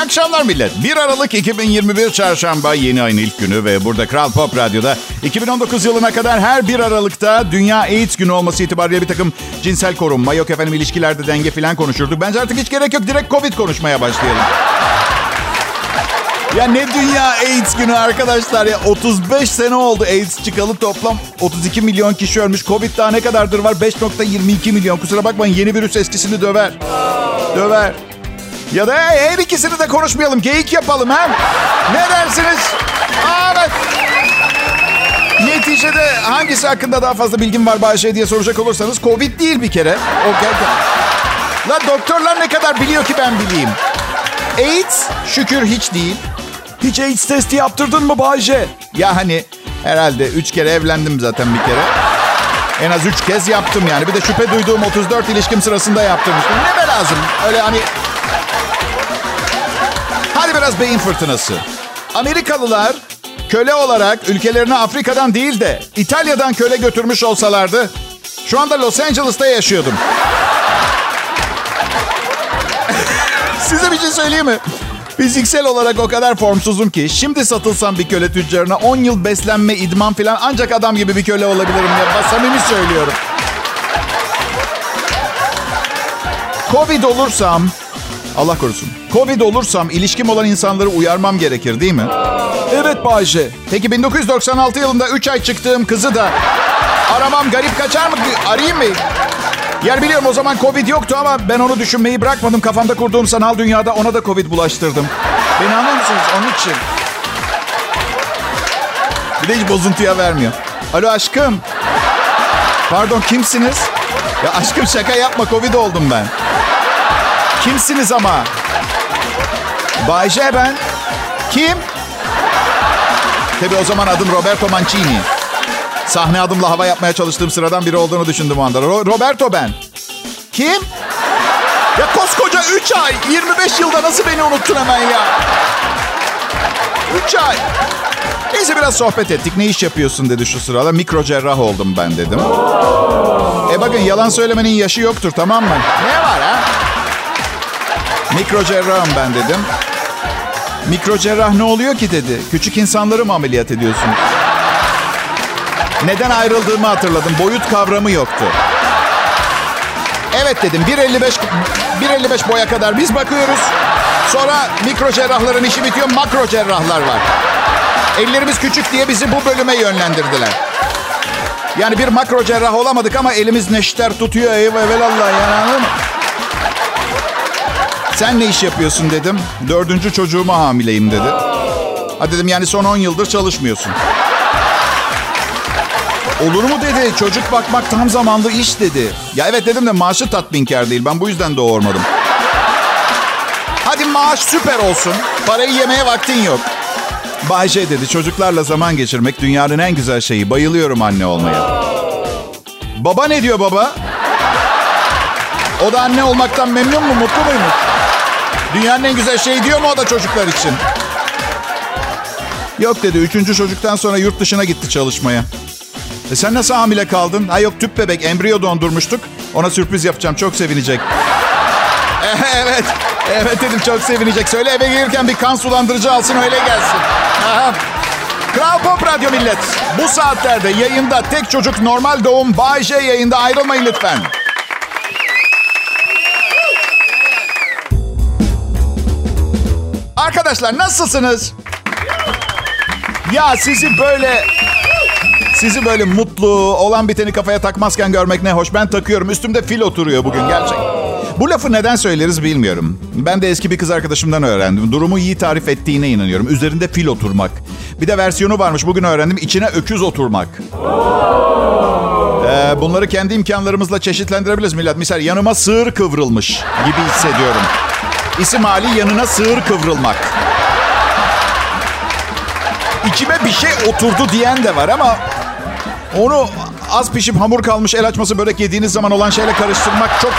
akşamlar millet. 1 Aralık 2021 Çarşamba yeni ayın ilk günü ve burada Kral Pop Radyo'da 2019 yılına kadar her 1 Aralık'ta Dünya AIDS günü olması itibariyle bir takım cinsel korunma, yok efendim ilişkilerde denge falan konuşurduk. Bence artık hiç gerek yok. Direkt Covid konuşmaya başlayalım. Ya ne dünya AIDS günü arkadaşlar ya. 35 sene oldu AIDS çıkalı toplam 32 milyon kişi ölmüş. Covid daha ne kadardır var? 5.22 milyon. Kusura bakmayın yeni virüs eskisini döver. Döver. Ya da her ikisini de konuşmayalım. Geyik yapalım ha. Ne dersiniz? Aa, evet. Neticede hangisi hakkında daha fazla bilgim var Bayşe diye soracak olursanız Covid değil bir kere. O La doktorlar ne kadar biliyor ki ben bileyim. AIDS şükür hiç değil. Hiç AIDS testi yaptırdın mı Bayce? Ya hani herhalde üç kere evlendim zaten bir kere. En az üç kez yaptım yani. Bir de şüphe duyduğum 34 ilişkim sırasında yaptırmıştım. Ne be lazım? Öyle hani... Biraz beyin fırtınası. Amerikalılar köle olarak ülkelerine Afrika'dan değil de İtalya'dan köle götürmüş olsalardı... Şu anda Los Angeles'ta yaşıyordum. Size bir şey söyleyeyim mi? Fiziksel olarak o kadar formsuzum ki şimdi satılsam bir köle tüccarına 10 yıl beslenme, idman falan ancak adam gibi bir köle olabilirim ya. Samimi söylüyorum. Covid olursam, Allah korusun. Covid olursam ilişkim olan insanları uyarmam gerekir değil mi? Evet Bayce. Peki 1996 yılında 3 ay çıktığım kızı da aramam garip kaçar mı? Arayayım mı? Yer biliyorum o zaman Covid yoktu ama ben onu düşünmeyi bırakmadım. Kafamda kurduğum sanal dünyada ona da Covid bulaştırdım. Beni anlıyor musunuz? Onun için. Bir de hiç bozuntuya vermiyor. Alo aşkım. Pardon kimsiniz? Ya aşkım şaka yapma Covid oldum ben. Kimsiniz ama? Bayce ben. Kim? Tabii o zaman adım Roberto Mancini. Sahne adımla hava yapmaya çalıştığım sıradan biri olduğunu düşündüm o anda. Ro- Roberto ben. Kim? Ya koskoca 3 ay, 25 yılda nasıl beni unuttun hemen ya? 3 ay. Neyse biraz sohbet ettik. Ne iş yapıyorsun dedi şu sırada. Mikro cerrah oldum ben dedim. E bakın yalan söylemenin yaşı yoktur tamam mı? Ne var ha? Mikro cerrahım ben dedim. Mikro cerrah ne oluyor ki dedi. Küçük insanları mı ameliyat ediyorsun? Neden ayrıldığımı hatırladım. Boyut kavramı yoktu. Evet dedim 1.55 1.55 boya kadar biz bakıyoruz. Sonra mikro cerrahların işi bitiyor. Makro cerrahlar var. Ellerimiz küçük diye bizi bu bölüme yönlendirdiler. Yani bir makro cerrah olamadık ama elimiz neşter tutuyor. Eyvah evelallah yani anladın? Sen ne iş yapıyorsun dedim. Dördüncü çocuğuma hamileyim dedi. Ha dedim yani son 10 yıldır çalışmıyorsun. Olur mu dedi. Çocuk bakmak tam zamanlı iş dedi. Ya evet dedim de maaşı tatminkar değil. Ben bu yüzden doğurmadım. Hadi maaş süper olsun. Parayı yemeye vaktin yok. Bayce dedi çocuklarla zaman geçirmek dünyanın en güzel şeyi. Bayılıyorum anne olmaya. Baba ne diyor baba? O da anne olmaktan memnun mu? Mutlu muymuş? Dünyanın en güzel şeyi diyor mu o da çocuklar için? Yok dedi. Üçüncü çocuktan sonra yurt dışına gitti çalışmaya. E sen nasıl hamile kaldın? Ha yok tüp bebek, embriyo dondurmuştuk. Ona sürpriz yapacağım. Çok sevinecek. evet. Evet dedim çok sevinecek. Söyle eve gelirken bir kan sulandırıcı alsın öyle gelsin. Aha. Kral Pop Radyo millet. Bu saatlerde yayında tek çocuk normal doğum Bay J yayında ayrılmayın lütfen. Arkadaşlar nasılsınız? Ya sizi böyle sizi böyle mutlu, olan biteni kafaya takmazken görmek ne hoş. Ben takıyorum. Üstümde fil oturuyor bugün gerçek. Bu lafı neden söyleriz bilmiyorum. Ben de eski bir kız arkadaşımdan öğrendim. Durumu iyi tarif ettiğine inanıyorum. Üzerinde fil oturmak. Bir de versiyonu varmış bugün öğrendim. İçine öküz oturmak. Ee, bunları kendi imkanlarımızla çeşitlendirebiliriz millet. Misal yanıma sığır kıvrılmış gibi hissediyorum. İsim hali yanına sığır kıvrılmak. İçime bir şey oturdu diyen de var ama onu az pişip hamur kalmış el açması börek yediğiniz zaman olan şeyle karıştırmak çok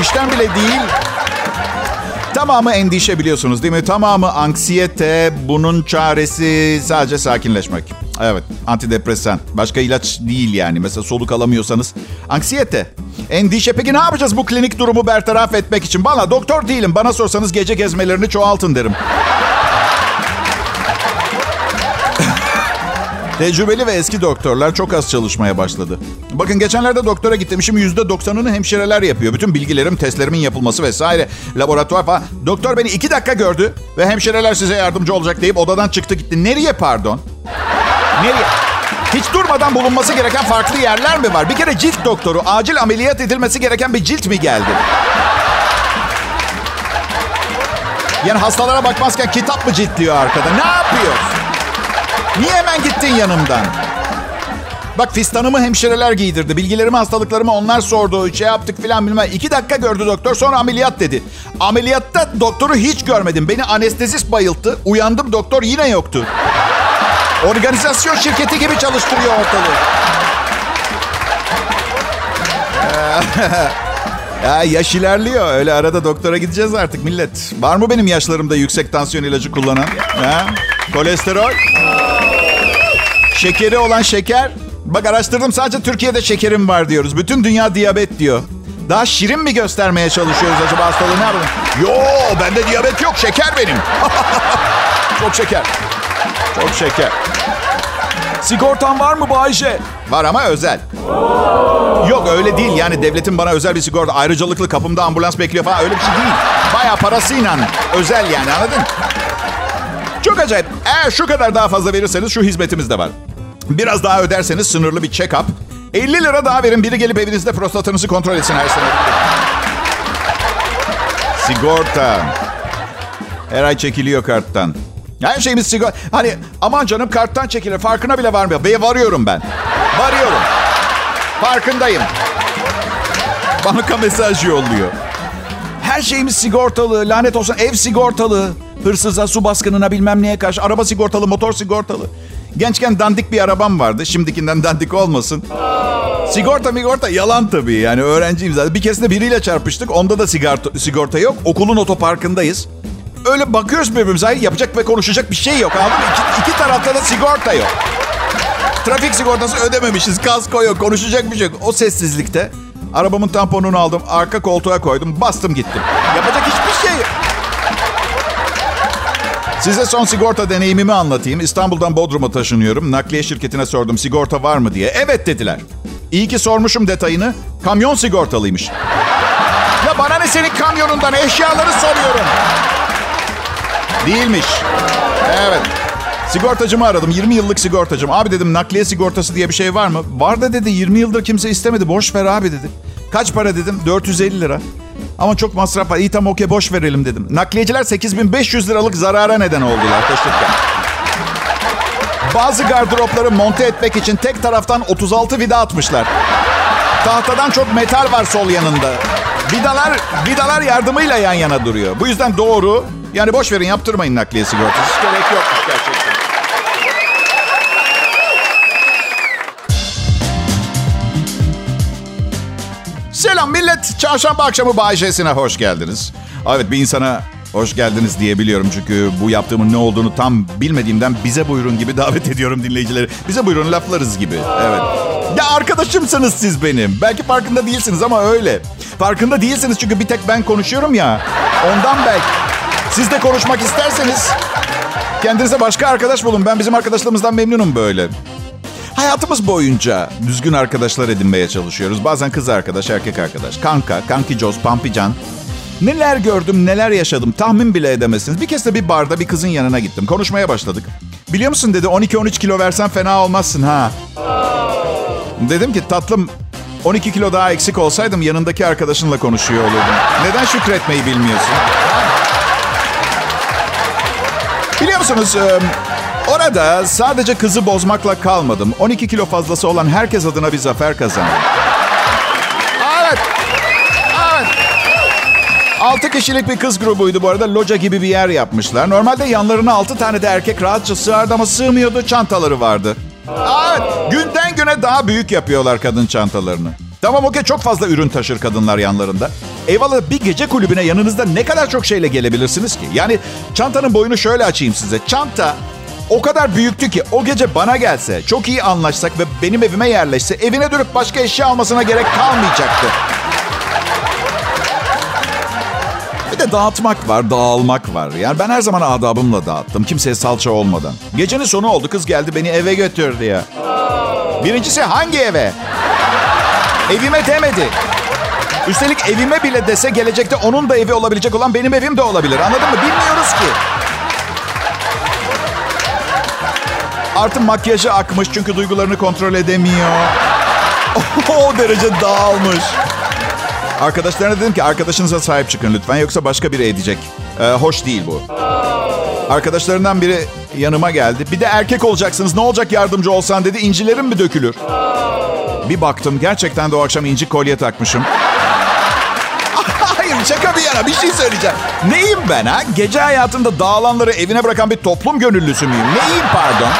işten bile değil. Tamamı endişe biliyorsunuz değil mi? Tamamı anksiyete, bunun çaresi sadece sakinleşmek. Evet, antidepresan. Başka ilaç değil yani. Mesela soluk alamıyorsanız. Anksiyete, endişe. Peki ne yapacağız bu klinik durumu bertaraf etmek için? Bana doktor değilim. Bana sorsanız gece gezmelerini çoğaltın derim. Tecrübeli ve eski doktorlar çok az çalışmaya başladı. Bakın geçenlerde doktora gittim. Şimdi %90'ını hemşireler yapıyor. Bütün bilgilerim, testlerimin yapılması vesaire. Laboratuvar falan. Doktor beni iki dakika gördü ve hemşireler size yardımcı olacak deyip odadan çıktı gitti. Nereye pardon? Nereye? Hiç durmadan bulunması gereken farklı yerler mi var? Bir kere cilt doktoru, acil ameliyat edilmesi gereken bir cilt mi geldi? Yani hastalara bakmazken kitap mı ciltliyor arkada? Ne yapıyor? Niye hemen gittin yanımdan? Bak fistanımı hemşireler giydirdi. Bilgilerimi, hastalıklarımı onlar sordu. Şey yaptık filan bilmem. İki dakika gördü doktor sonra ameliyat dedi. Ameliyatta doktoru hiç görmedim. Beni anestezist bayılttı. Uyandım doktor yine yoktu. Organizasyon şirketi gibi çalıştırıyor ortalığı. ya yaş ilerliyor. Öyle arada doktora gideceğiz artık millet. Var mı benim yaşlarımda yüksek tansiyon ilacı kullanan? Ha? Kolesterol? Şekeri olan şeker. Bak araştırdım sadece Türkiye'de şekerim var diyoruz. Bütün dünya diyabet diyor. Daha şirin mi göstermeye çalışıyoruz acaba hastalığı ne yapalım? Yo bende diyabet yok şeker benim. Çok şeker. Çok şeker. Sigortan var mı Bayşe? Var ama özel. Yok öyle değil yani devletin bana özel bir sigorta ayrıcalıklı kapımda ambulans bekliyor falan öyle bir şey değil. Baya parasıyla özel yani anladın? Çok acayip. Eğer şu kadar daha fazla verirseniz şu hizmetimiz de var. Biraz daha öderseniz sınırlı bir check-up. 50 lira daha verin biri gelip evinizde prostatınızı kontrol etsin her sene. Sigorta. Her ay çekiliyor karttan. Her şeyimiz sigorta. Hani aman canım karttan çekilir farkına bile varmıyor. Ve varıyorum ben. Varıyorum. Farkındayım. Banka mesaj yolluyor. Her şeyimiz sigortalı. Lanet olsun ev sigortalı. Hırsıza, su baskınına bilmem neye karşı. Araba sigortalı, motor sigortalı. Gençken dandik bir arabam vardı. Şimdikinden dandik olmasın. Sigorta migorta yalan tabii. Yani öğrenciyim zaten. Bir keresinde biriyle çarpıştık. Onda da sigorta, sigorta yok. Okulun otoparkındayız. Öyle bakıyoruz birbirimize. Yapacak ve konuşacak bir şey yok. Anladın mı? İki tarafta da sigorta yok. Trafik sigortası ödememişiz. Kasko yok. Konuşacak bir şey yok. O sessizlikte arabamın tamponunu aldım. Arka koltuğa koydum. Bastım gittim. Yapacak Size son sigorta deneyimimi anlatayım. İstanbul'dan Bodrum'a taşınıyorum. Nakliye şirketine sordum sigorta var mı diye. Evet dediler. İyi ki sormuşum detayını. Kamyon sigortalıymış. Ya bana ne senin kamyonundan eşyaları soruyorum. Değilmiş. Evet. Sigortacımı aradım. 20 yıllık sigortacım. Abi dedim nakliye sigortası diye bir şey var mı? Var da dedi 20 yıldır kimse istemedi. Boş ver abi dedi. Kaç para dedim? 450 lira. Ama çok masraf var. İyi tamam okey boş verelim dedim. Nakliyeciler 8500 liralık zarara neden oldular taşırken. Bazı gardıropları monte etmek için tek taraftan 36 vida atmışlar. Tahtadan çok metal var sol yanında. Vidalar, vidalar yardımıyla yan yana duruyor. Bu yüzden doğru. Yani boş verin yaptırmayın nakliye sigortası. Hiç gerek yok gerçekten. Selam millet. Çarşamba akşamı Bayşe'sine hoş geldiniz. Evet bir insana hoş geldiniz diyebiliyorum. Çünkü bu yaptığımın ne olduğunu tam bilmediğimden bize buyurun gibi davet ediyorum dinleyicileri. Bize buyurun laflarız gibi. Evet. Ya arkadaşımsınız siz benim. Belki farkında değilsiniz ama öyle. Farkında değilsiniz çünkü bir tek ben konuşuyorum ya. Ondan belki. Siz de konuşmak isterseniz kendinize başka arkadaş bulun. Ben bizim arkadaşlığımızdan memnunum böyle. Hayatımız boyunca düzgün arkadaşlar edinmeye çalışıyoruz. Bazen kız arkadaş, erkek arkadaş, kanka, kanki Joz, pampican. Neler gördüm, neler yaşadım tahmin bile edemezsiniz. Bir kez de bir barda bir kızın yanına gittim. Konuşmaya başladık. Biliyor musun dedi 12-13 kilo versen fena olmazsın ha. Dedim ki tatlım 12 kilo daha eksik olsaydım yanındaki arkadaşınla konuşuyor olurdum. Neden şükretmeyi bilmiyorsun? Biliyor musunuz orada sadece kızı bozmakla kalmadım. 12 kilo fazlası olan herkes adına bir zafer kazandım. Evet. Evet. 6 kişilik bir kız grubuydu bu arada. Loca gibi bir yer yapmışlar. Normalde yanlarına 6 tane de erkek rahatça sığardı ama sığmıyordu. Çantaları vardı. Evet. Günden güne daha büyük yapıyorlar kadın çantalarını. Tamam okey çok fazla ürün taşır kadınlar yanlarında. Eyvallah bir gece kulübüne yanınızda ne kadar çok şeyle gelebilirsiniz ki? Yani çantanın boyunu şöyle açayım size. Çanta o kadar büyüktü ki o gece bana gelse, çok iyi anlaşsak ve benim evime yerleşse evine dönüp başka eşya almasına gerek kalmayacaktı. Bir de dağıtmak var, dağılmak var. Yani ben her zaman adabımla dağıttım. Kimseye salça olmadan. Gecenin sonu oldu. Kız geldi beni eve götürdü ya. Birincisi hangi eve? Evime demedi. Üstelik evime bile dese gelecekte onun da evi olabilecek olan benim evim de olabilir. Anladın mı? Bilmiyoruz ki. Artı makyajı akmış çünkü duygularını kontrol edemiyor. o derece dağılmış. Arkadaşlarına dedim ki arkadaşınıza sahip çıkın lütfen yoksa başka biri edecek. Ee, hoş değil bu. Arkadaşlarından biri yanıma geldi. Bir de erkek olacaksınız ne olacak yardımcı olsan dedi. İncilerim mi dökülür? Bir baktım gerçekten de o akşam inci kolye takmışım. Hayır şaka bir yana bir şey söyleyeceğim. Neyim ben ha? Gece hayatında dağılanları evine bırakan bir toplum gönüllüsü müyüm? Neyim pardon?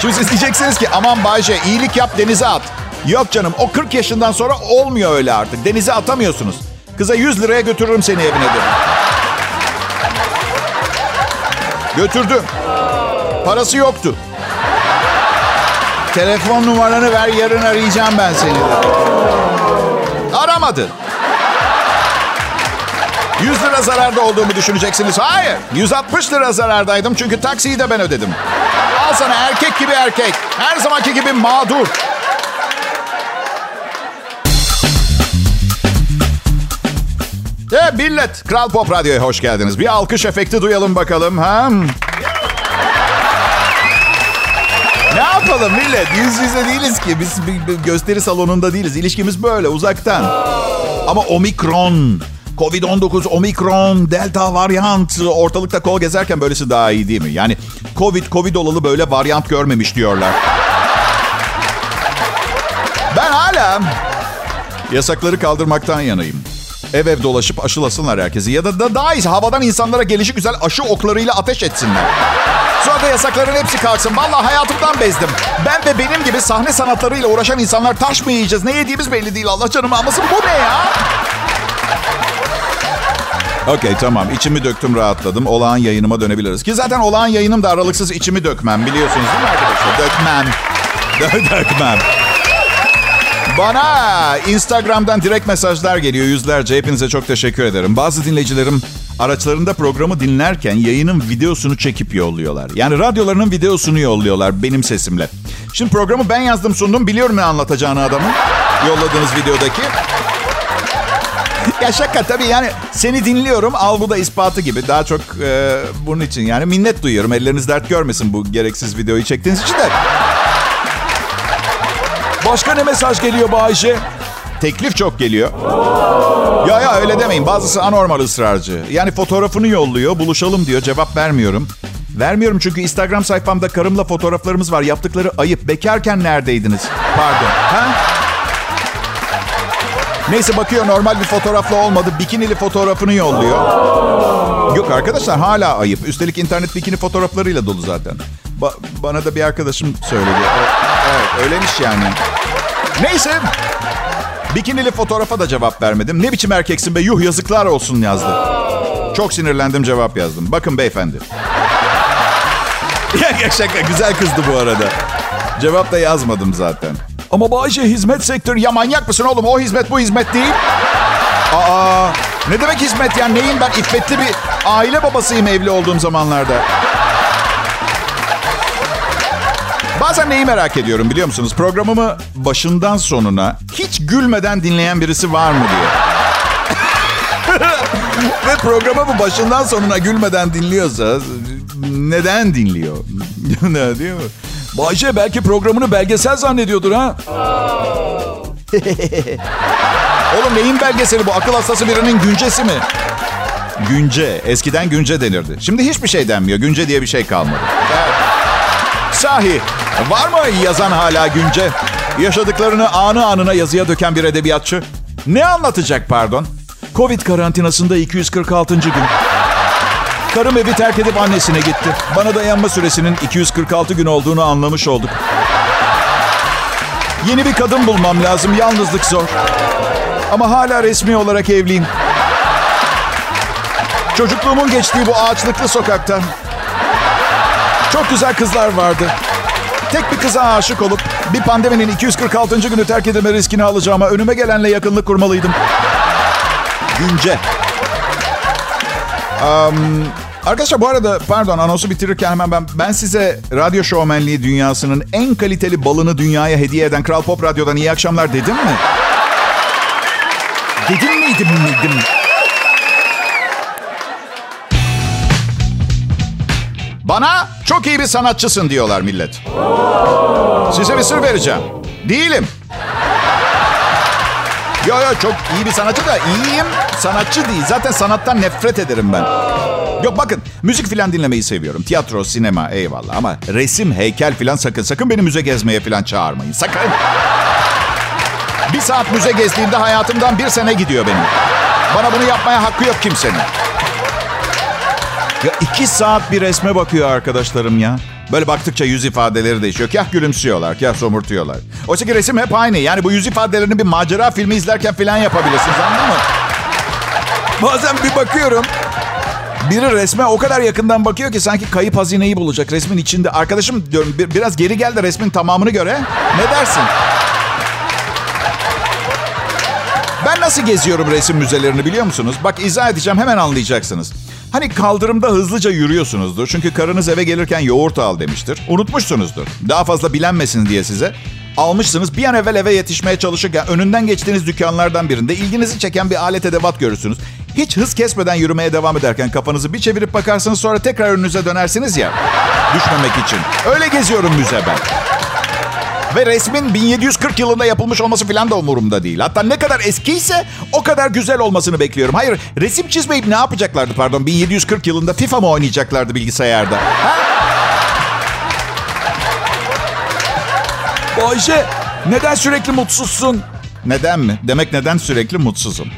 Şimdi siz diyeceksiniz ki aman Bayce iyilik yap denize at. Yok canım o 40 yaşından sonra olmuyor öyle artık. Denize atamıyorsunuz. Kıza 100 liraya götürürüm seni evine de. Götürdüm. Parası yoktu. Telefon numaranı ver yarın arayacağım ben seni. Aramadı. 100 lira zararda olduğumu düşüneceksiniz. Hayır. 160 lira zarardaydım çünkü taksiyi de ben ödedim. Al sana erkek gibi erkek. Her zamanki gibi mağdur. E millet, Kral Pop Radyo'ya hoş geldiniz. Bir alkış efekti duyalım bakalım. Ha? Ne yapalım millet? Yüz yüze değiliz ki. Biz gösteri salonunda değiliz. İlişkimiz böyle uzaktan. Ama omikron, Covid-19, omikron, delta varyant ortalıkta kol gezerken böylesi daha iyi değil mi? Yani Covid, Covid olalı böyle varyant görmemiş diyorlar. Ben hala yasakları kaldırmaktan yanayım. Ev ev dolaşıp aşılasınlar herkesi. Ya da, da daha iyisi havadan insanlara gelişi güzel aşı oklarıyla ateş etsinler. Sonra da yasakların hepsi kalksın. Vallahi hayatımdan bezdim. Ben ve benim gibi sahne sanatlarıyla uğraşan insanlar taş mı yiyeceğiz? Ne yediğimiz belli değil. Allah canımı almasın. Bu ne ya? Okey tamam. İçimi döktüm rahatladım. Olağan yayınıma dönebiliriz. Ki zaten olağan yayınım da aralıksız içimi dökmem. Biliyorsunuz değil mi arkadaşlar? Dökmem. dökmem. Bana Instagram'dan direkt mesajlar geliyor yüzlerce. Hepinize çok teşekkür ederim. Bazı dinleyicilerim araçlarında programı dinlerken yayının videosunu çekip yolluyorlar. Yani radyolarının videosunu yolluyorlar benim sesimle. Şimdi programı ben yazdım sundum. Biliyorum ne anlatacağını adamın. Yolladığınız videodaki. Ya şaka tabii yani seni dinliyorum al bu da ispatı gibi. Daha çok e, bunun için yani minnet duyuyorum. Elleriniz dert görmesin bu gereksiz videoyu çektiğiniz için de. Başka ne mesaj geliyor Bayşe? Teklif çok geliyor. Ya ya öyle demeyin. Bazısı anormal ısrarcı. Yani fotoğrafını yolluyor, buluşalım diyor. Cevap vermiyorum. Vermiyorum çünkü Instagram sayfamda karımla fotoğraflarımız var. Yaptıkları ayıp. Bekarken neredeydiniz? Pardon. Ha? Neyse bakıyor normal bir fotoğrafla olmadı. Bikinili fotoğrafını yolluyor. Yok arkadaşlar hala ayıp. Üstelik internet bikini fotoğraflarıyla dolu zaten. Ba- bana da bir arkadaşım söyledi. Evet öyleymiş yani. Neyse. Bikinili fotoğrafa da cevap vermedim. Ne biçim erkeksin be yuh yazıklar olsun yazdı. Çok sinirlendim cevap yazdım. Bakın beyefendi. şaka güzel kızdı bu arada. Cevap da yazmadım zaten. Ama Bayce hizmet sektörü. Ya manyak mısın oğlum? O hizmet bu hizmet değil. Aa, ne demek hizmet ya? Neyim ben? İffetli bir aile babasıyım evli olduğum zamanlarda. Bazen neyi merak ediyorum biliyor musunuz? Programımı başından sonuna hiç gülmeden dinleyen birisi var mı diye. Ve programımı başından sonuna gülmeden dinliyorsa neden dinliyor? değil mi? Bayce belki programını belgesel zannediyordur ha. Oğlum neyin belgeseli bu? Akıl hastası birinin güncesi mi? Günce. Eskiden günce denirdi. Şimdi hiçbir şey denmiyor. Günce diye bir şey kalmadı. Evet. Sahi var mı yazan hala günce? Yaşadıklarını anı anına yazıya döken bir edebiyatçı. Ne anlatacak pardon? Covid karantinasında 246. gün. Karım evi terk edip annesine gitti. Bana dayanma süresinin 246 gün olduğunu anlamış olduk. Yeni bir kadın bulmam lazım. Yalnızlık zor. Ama hala resmi olarak evliyim. Çocukluğumun geçtiği bu ağaçlıklı sokakta çok güzel kızlar vardı. Tek bir kıza aşık olup bir pandeminin 246. günü terk edilme riskini alacağıma önüme gelenle yakınlık kurmalıydım. Günce. Um, arkadaşlar bu arada pardon anonsu bitirirken hemen ben ben size radyo şovmenliği dünyasının en kaliteli balını dünyaya hediye eden Kral Pop Radyo'dan iyi akşamlar dedim mi? Dedim miydim miydim? Bana çok iyi bir sanatçısın diyorlar millet. Size bir sır vereceğim. Değilim. Yo yo çok iyi bir sanatçı da iyiyim sanatçı değil. Zaten sanattan nefret ederim ben. Yok bakın müzik filan dinlemeyi seviyorum. Tiyatro, sinema eyvallah ama resim, heykel filan sakın sakın beni müze gezmeye filan çağırmayın. Sakın. Bir saat müze gezdiğimde hayatımdan bir sene gidiyor benim. Bana bunu yapmaya hakkı yok kimsenin. Ya iki saat bir resme bakıyor arkadaşlarım ya. Böyle baktıkça yüz ifadeleri değişiyor. Kah gülümsüyorlar, kah somurtuyorlar. Oysa ki resim hep aynı. Yani bu yüz ifadelerini bir macera filmi izlerken falan yapabilirsiniz anladın mı? Bazen bir bakıyorum. Biri resme o kadar yakından bakıyor ki sanki kayıp hazineyi bulacak resmin içinde. Arkadaşım diyorum biraz geri gel de resmin tamamını göre. Ne dersin? Ben nasıl geziyorum resim müzelerini biliyor musunuz? Bak izah edeceğim hemen anlayacaksınız. Hani kaldırımda hızlıca yürüyorsunuzdur. Çünkü karınız eve gelirken yoğurt al demiştir. Unutmuşsunuzdur. Daha fazla bilenmesin diye size. Almışsınız bir an evvel eve yetişmeye çalışırken önünden geçtiğiniz dükkanlardan birinde ilginizi çeken bir alet edevat görürsünüz. Hiç hız kesmeden yürümeye devam ederken kafanızı bir çevirip bakarsınız sonra tekrar önünüze dönersiniz ya. Düşmemek için. Öyle geziyorum müze ben. Ve resmin 1740 yılında yapılmış olması falan da umurumda değil. Hatta ne kadar eskiyse o kadar güzel olmasını bekliyorum. Hayır resim çizmeyip ne yapacaklardı pardon? 1740 yılında FIFA mı oynayacaklardı bilgisayarda? Ha? Ayşe neden sürekli mutsuzsun? Neden mi? Demek neden sürekli mutsuzum?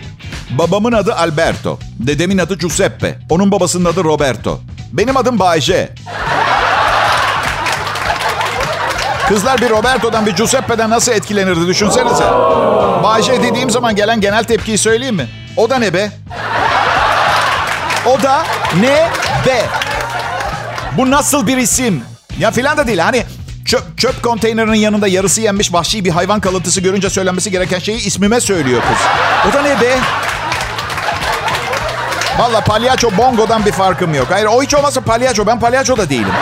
Babamın adı Alberto. Dedemin adı Giuseppe. Onun babasının adı Roberto. Benim adım Bayce. Kızlar bir Roberto'dan bir Giuseppe'den nasıl etkilenirdi düşünsenize. Bayce dediğim zaman gelen genel tepkiyi söyleyeyim mi? O da ne be? O da ne be? Bu nasıl bir isim? Ya filan da değil hani çöp, çöp konteynerinin yanında yarısı yenmiş vahşi bir hayvan kalıntısı görünce söylenmesi gereken şeyi ismime söylüyor kız. O da ne be? Valla palyaço bongodan bir farkım yok. Hayır o hiç olmazsa palyaço. Ben palyaço da değilim.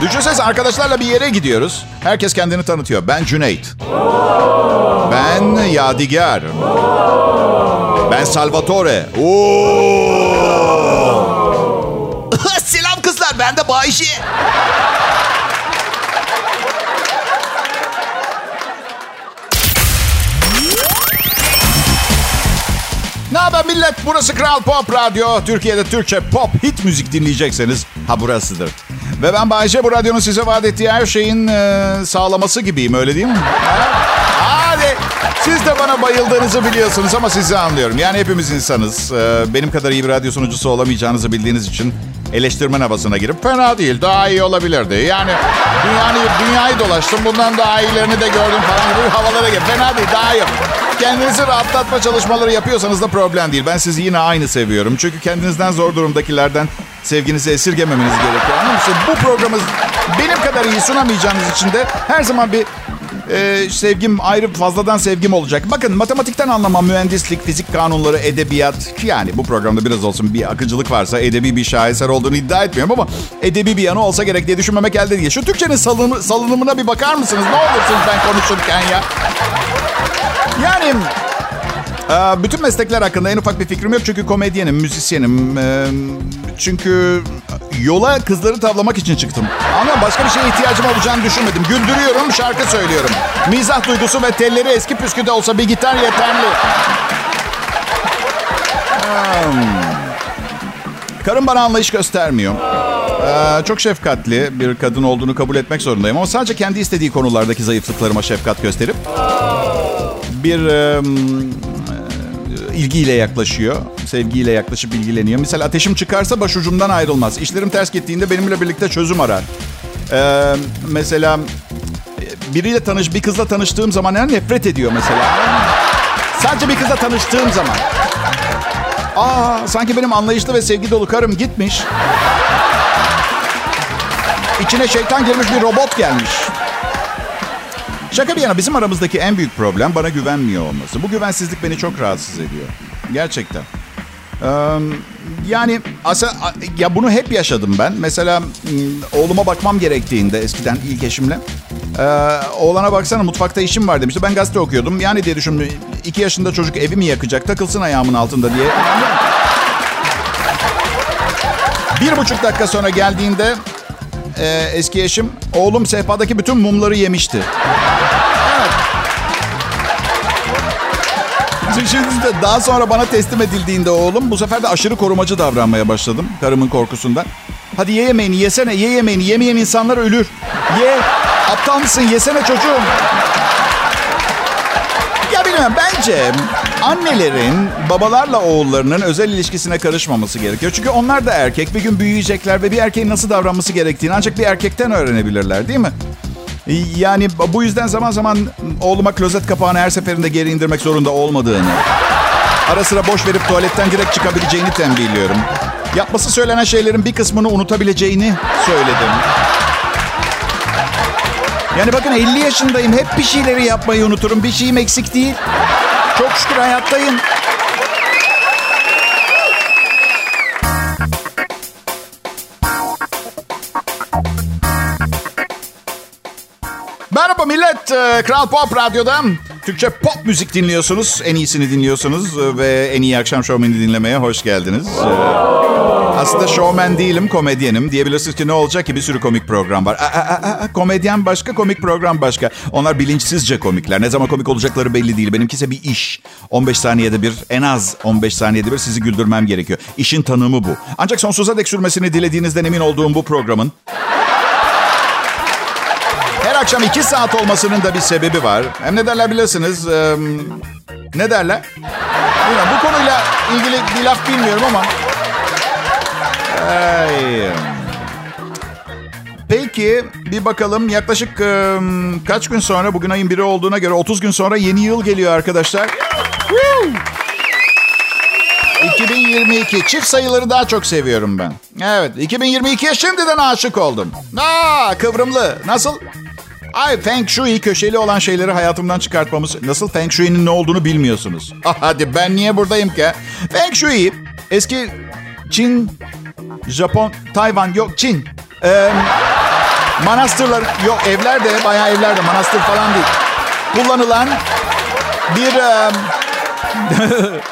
Düşünsenize arkadaşlarla bir yere gidiyoruz. Herkes kendini tanıtıyor. Ben Cüneyt. Ben Yadigar. Ben Salvatore. Selam kızlar. Ben de Bayşe. Ne haber millet? Burası Kral Pop Radyo. Türkiye'de Türkçe pop hit müzik dinleyecekseniz ha burasıdır. Ve ben Bayce bu radyonun size vaat ettiği her şeyin e, sağlaması gibiyim öyle değil mi? Siz de bana bayıldığınızı biliyorsunuz ama sizi anlıyorum. Yani hepimiz insanız. E, benim kadar iyi bir radyo sunucusu olamayacağınızı bildiğiniz için eleştirmen havasına girip fena değil daha iyi olabilirdi. Yani dünyanı, dünyayı dolaştım bundan daha iyilerini de gördüm falan gibi havalara gir. Fena değil daha iyi. Kendinizi rahatlatma çalışmaları yapıyorsanız da problem değil. Ben sizi yine aynı seviyorum. Çünkü kendinizden zor durumdakilerden sevginizi esirgememeniz gerekiyor. Anladın mı? Bu programı benim kadar iyi sunamayacağınız için de her zaman bir e, sevgim ayrı fazladan sevgim olacak. Bakın matematikten anlamam mühendislik, fizik kanunları, edebiyat. Yani bu programda biraz olsun bir akıcılık varsa edebi bir şaheser olduğunu iddia etmiyorum ama edebi bir yanı olsa gerek diye düşünmemek elde değil. Şu Türkçenin salınımı, salınımına bir bakar mısınız? Ne olursunuz ben konuşurken ya. Yani bütün meslekler hakkında en ufak bir fikrim yok çünkü komedyenim, müzisyenim. Çünkü yola kızları tavlamak için çıktım. Ama başka bir şeye ihtiyacım olacağını düşünmedim. Güldürüyorum, şarkı söylüyorum. Mizah duygusu ve telleri eski püskü de olsa bir gitar yeterli. Karım bana anlayış göstermiyor. Ee, çok şefkatli bir kadın olduğunu kabul etmek zorundayım. Ama sadece kendi istediği konulardaki zayıflıklarıma şefkat gösterip bir ilgiyle yaklaşıyor. Sevgiyle yaklaşıp ilgileniyor. Mesela ateşim çıkarsa başucumdan ayrılmaz. İşlerim ters gittiğinde benimle birlikte çözüm arar. Ee, mesela biriyle tanış, bir kızla tanıştığım zaman yani nefret ediyor mesela. Sadece bir kızla tanıştığım zaman. Aa, sanki benim anlayışlı ve sevgi dolu karım gitmiş. İçine şeytan girmiş bir robot gelmiş. Şaka bir yana bizim aramızdaki en büyük problem bana güvenmiyor olması. Bu güvensizlik beni çok rahatsız ediyor. Gerçekten. Yani aslında ya bunu hep yaşadım ben. Mesela oğluma bakmam gerektiğinde eskiden ilk eşimle. Oğlana baksana mutfakta işim var demişti. Ben gazete okuyordum. Yani diye düşündüm. iki yaşında çocuk evi mi yakacak takılsın ayağımın altında diye. Bir buçuk dakika sonra geldiğinde e, eski eşim oğlum sehpadaki bütün mumları yemişti. De daha sonra bana teslim edildiğinde oğlum bu sefer de aşırı korumacı davranmaya başladım karımın korkusundan. Hadi ye yemeğini yesene ye yemeğini yemeyen insanlar ölür. Ye aptal mısın yesene çocuğum. Ya bilmem bence annelerin babalarla oğullarının özel ilişkisine karışmaması gerekiyor. Çünkü onlar da erkek bir gün büyüyecekler ve bir erkeğin nasıl davranması gerektiğini ancak bir erkekten öğrenebilirler değil mi? Yani bu yüzden zaman zaman oğluma klozet kapağını her seferinde geri indirmek zorunda olmadığını, ara sıra boş verip tuvaletten direkt çıkabileceğini tembihliyorum. Yapması söylenen şeylerin bir kısmını unutabileceğini söyledim. Yani bakın 50 yaşındayım. Hep bir şeyleri yapmayı unuturum. Bir şeyim eksik değil. Çok şükür hayattayım. Merhaba millet. Ee, Kral Pop Radyo'da Türkçe pop müzik dinliyorsunuz. En iyisini dinliyorsunuz ee, ve en iyi akşam şovmeni dinlemeye hoş geldiniz. Ee, aslında şovmen değilim, komedyenim. Diyebilirsiniz ki ne olacak ki bir sürü komik program var. Aa, aa, aa, komedyen başka, komik program başka. Onlar bilinçsizce komikler. Ne zaman komik olacakları belli değil. Benimki ise bir iş. 15 saniyede bir, en az 15 saniyede bir sizi güldürmem gerekiyor. İşin tanımı bu. Ancak sonsuza dek sürmesini dilediğinizden emin olduğum bu programın her akşam iki saat olmasının da bir sebebi var. Hem ne derler bilirsiniz. Ee, ne derler? Bilmiyorum, bu konuyla ilgili bir laf bilmiyorum ama. Ay. Peki bir bakalım yaklaşık e, kaç gün sonra bugün ayın biri olduğuna göre 30 gün sonra yeni yıl geliyor arkadaşlar. 2022 çift sayıları daha çok seviyorum ben. Evet 2022'ye şimdiden aşık oldum. Aa kıvrımlı nasıl? Ay Feng Shui köşeli olan şeyleri hayatımdan çıkartmamız. Nasıl Feng Shui'nin ne olduğunu bilmiyorsunuz. Ah, hadi ben niye buradayım ki? Feng Shui eski Çin, Japon, Tayvan yok Çin. Ee, manastırlar yok evler de bayağı evler de manastır falan değil. Kullanılan bir e,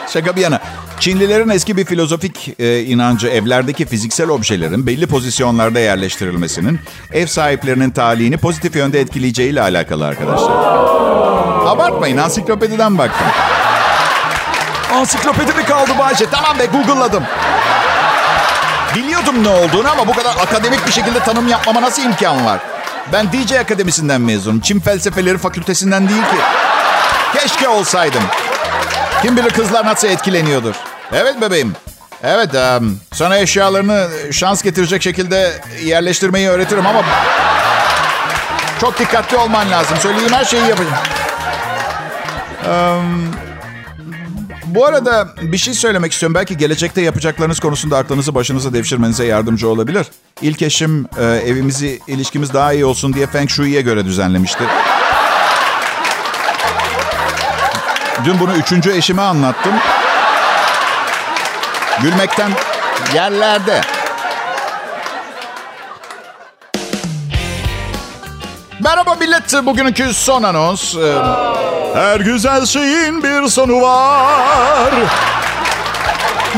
şaka bir yana. Çinlilerin eski bir filozofik e, inancı evlerdeki fiziksel objelerin belli pozisyonlarda yerleştirilmesinin ev sahiplerinin talihini pozitif yönde etkileyeceğiyle alakalı arkadaşlar. Abartmayın ansiklopediden baktım. Ansiklopedi mi kaldı Bayce? Tamam be Google'ladım. Biliyordum ne olduğunu ama bu kadar akademik bir şekilde tanım yapmama nasıl imkan var? Ben DJ Akademisi'nden mezunum. Çin Felsefeleri Fakültesinden değil ki. Keşke olsaydım. Kim bilir kızlar nasıl etkileniyordur. Evet bebeğim. Evet um, sana eşyalarını şans getirecek şekilde yerleştirmeyi öğretirim ama... Çok dikkatli olman lazım. Söyleyeyim her şeyi yapacağım. Um, bu arada bir şey söylemek istiyorum. Belki gelecekte yapacaklarınız konusunda aklınızı başınıza devşirmenize yardımcı olabilir. İlk eşim e, evimizi, ilişkimiz daha iyi olsun diye Feng Shui'ye göre düzenlemişti. Dün bunu üçüncü eşime anlattım. Gülmekten yerlerde. Merhaba millet. Bugünkü son anons. Her güzel şeyin bir sonu var.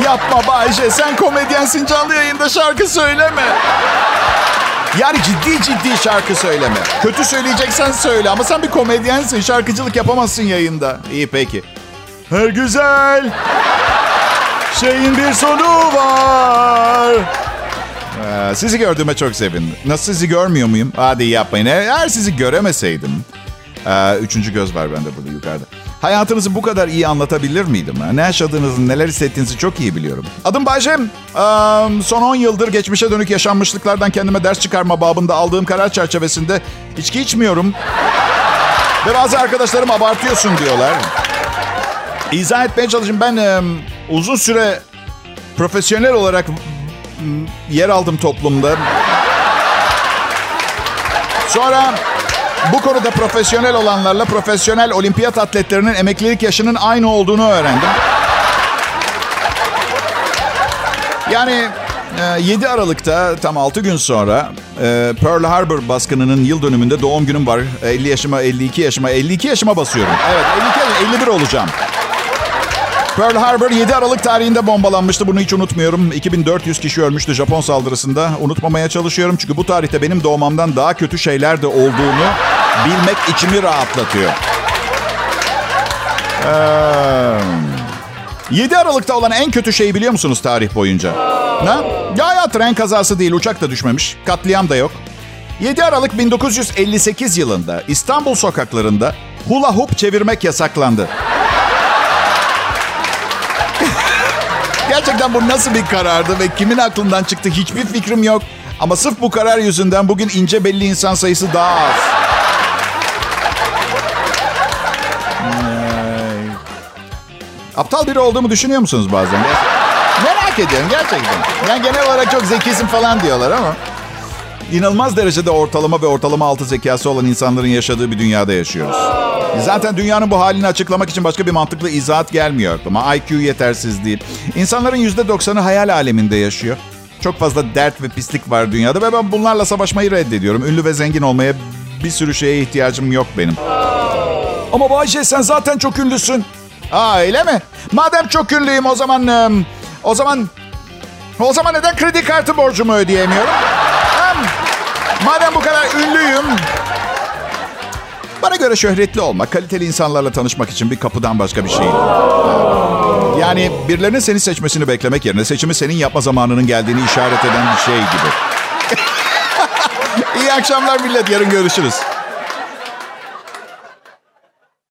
Yapma Bayce. Sen komedyensin canlı yayında şarkı söyleme. Yani ciddi ciddi şarkı söyleme. Kötü söyleyeceksen söyle ama sen bir komedyensin. Şarkıcılık yapamazsın yayında. İyi peki. Her güzel şeyin bir sonu var. Ee, sizi gördüğüme çok sevindim. Nasıl sizi görmüyor muyum? Hadi yapmayın. Eğer sizi göremeseydim. Ee, üçüncü göz var bende burada yukarıda. Hayatınızı bu kadar iyi anlatabilir miydim? Ne yaşadığınızı, neler hissettiğinizi çok iyi biliyorum. Adım Baycem. Son 10 yıldır geçmişe dönük yaşanmışlıklardan kendime ders çıkarma babında aldığım karar çerçevesinde içki içmiyorum. Ve bazı arkadaşlarım abartıyorsun diyorlar. İzah etmeye çalışayım. Ben uzun süre profesyonel olarak yer aldım toplumda. Sonra bu konuda profesyonel olanlarla profesyonel olimpiyat atletlerinin emeklilik yaşının aynı olduğunu öğrendim. Yani 7 e, Aralık'ta tam 6 gün sonra e, Pearl Harbor baskınının yıl dönümünde doğum günüm var. 50 yaşıma, 52 yaşıma, 52 yaşıma basıyorum. Evet 52 51 olacağım. Pearl Harbor 7 Aralık tarihinde bombalanmıştı. Bunu hiç unutmuyorum. 2400 kişi ölmüştü Japon saldırısında. Unutmamaya çalışıyorum çünkü bu tarihte benim doğmamdan daha kötü şeyler de olduğunu bilmek içimi rahatlatıyor. Ee, 7 Aralık'ta olan en kötü şeyi biliyor musunuz tarih boyunca? Ne? Ya ya tren kazası değil, uçak da düşmemiş, katliam da yok. 7 Aralık 1958 yılında İstanbul sokaklarında hula hoop çevirmek yasaklandı. Gerçekten bu nasıl bir karardı ve kimin aklından çıktı hiçbir fikrim yok. Ama sırf bu karar yüzünden bugün ince belli insan sayısı daha az. Aptal biri olduğumu düşünüyor musunuz bazen? Merak ediyorum gerçekten. Yani genel olarak çok zekisin falan diyorlar ama... İnanılmaz derecede ortalama ve ortalama altı zekası olan insanların yaşadığı bir dünyada yaşıyoruz. Zaten dünyanın bu halini açıklamak için başka bir mantıklı izahat gelmiyor. Ama IQ yetersiz değil. İnsanların yüzde doksanı hayal aleminde yaşıyor. Çok fazla dert ve pislik var dünyada ve ben bunlarla savaşmayı reddediyorum. Ünlü ve zengin olmaya bir sürü şeye ihtiyacım yok benim. Ama Bayce sen zaten çok ünlüsün. Aa öyle mi? Madem çok ünlüyüm o zaman... O zaman... O zaman neden kredi kartı borcumu ödeyemiyorum? Madem bu kadar ünlüyüm... Bana göre şöhretli olmak, kaliteli insanlarla tanışmak için bir kapıdan başka bir şey değil. Yani birilerinin seni seçmesini beklemek yerine seçimi senin yapma zamanının geldiğini işaret eden bir şey gibi. İyi akşamlar millet, yarın görüşürüz.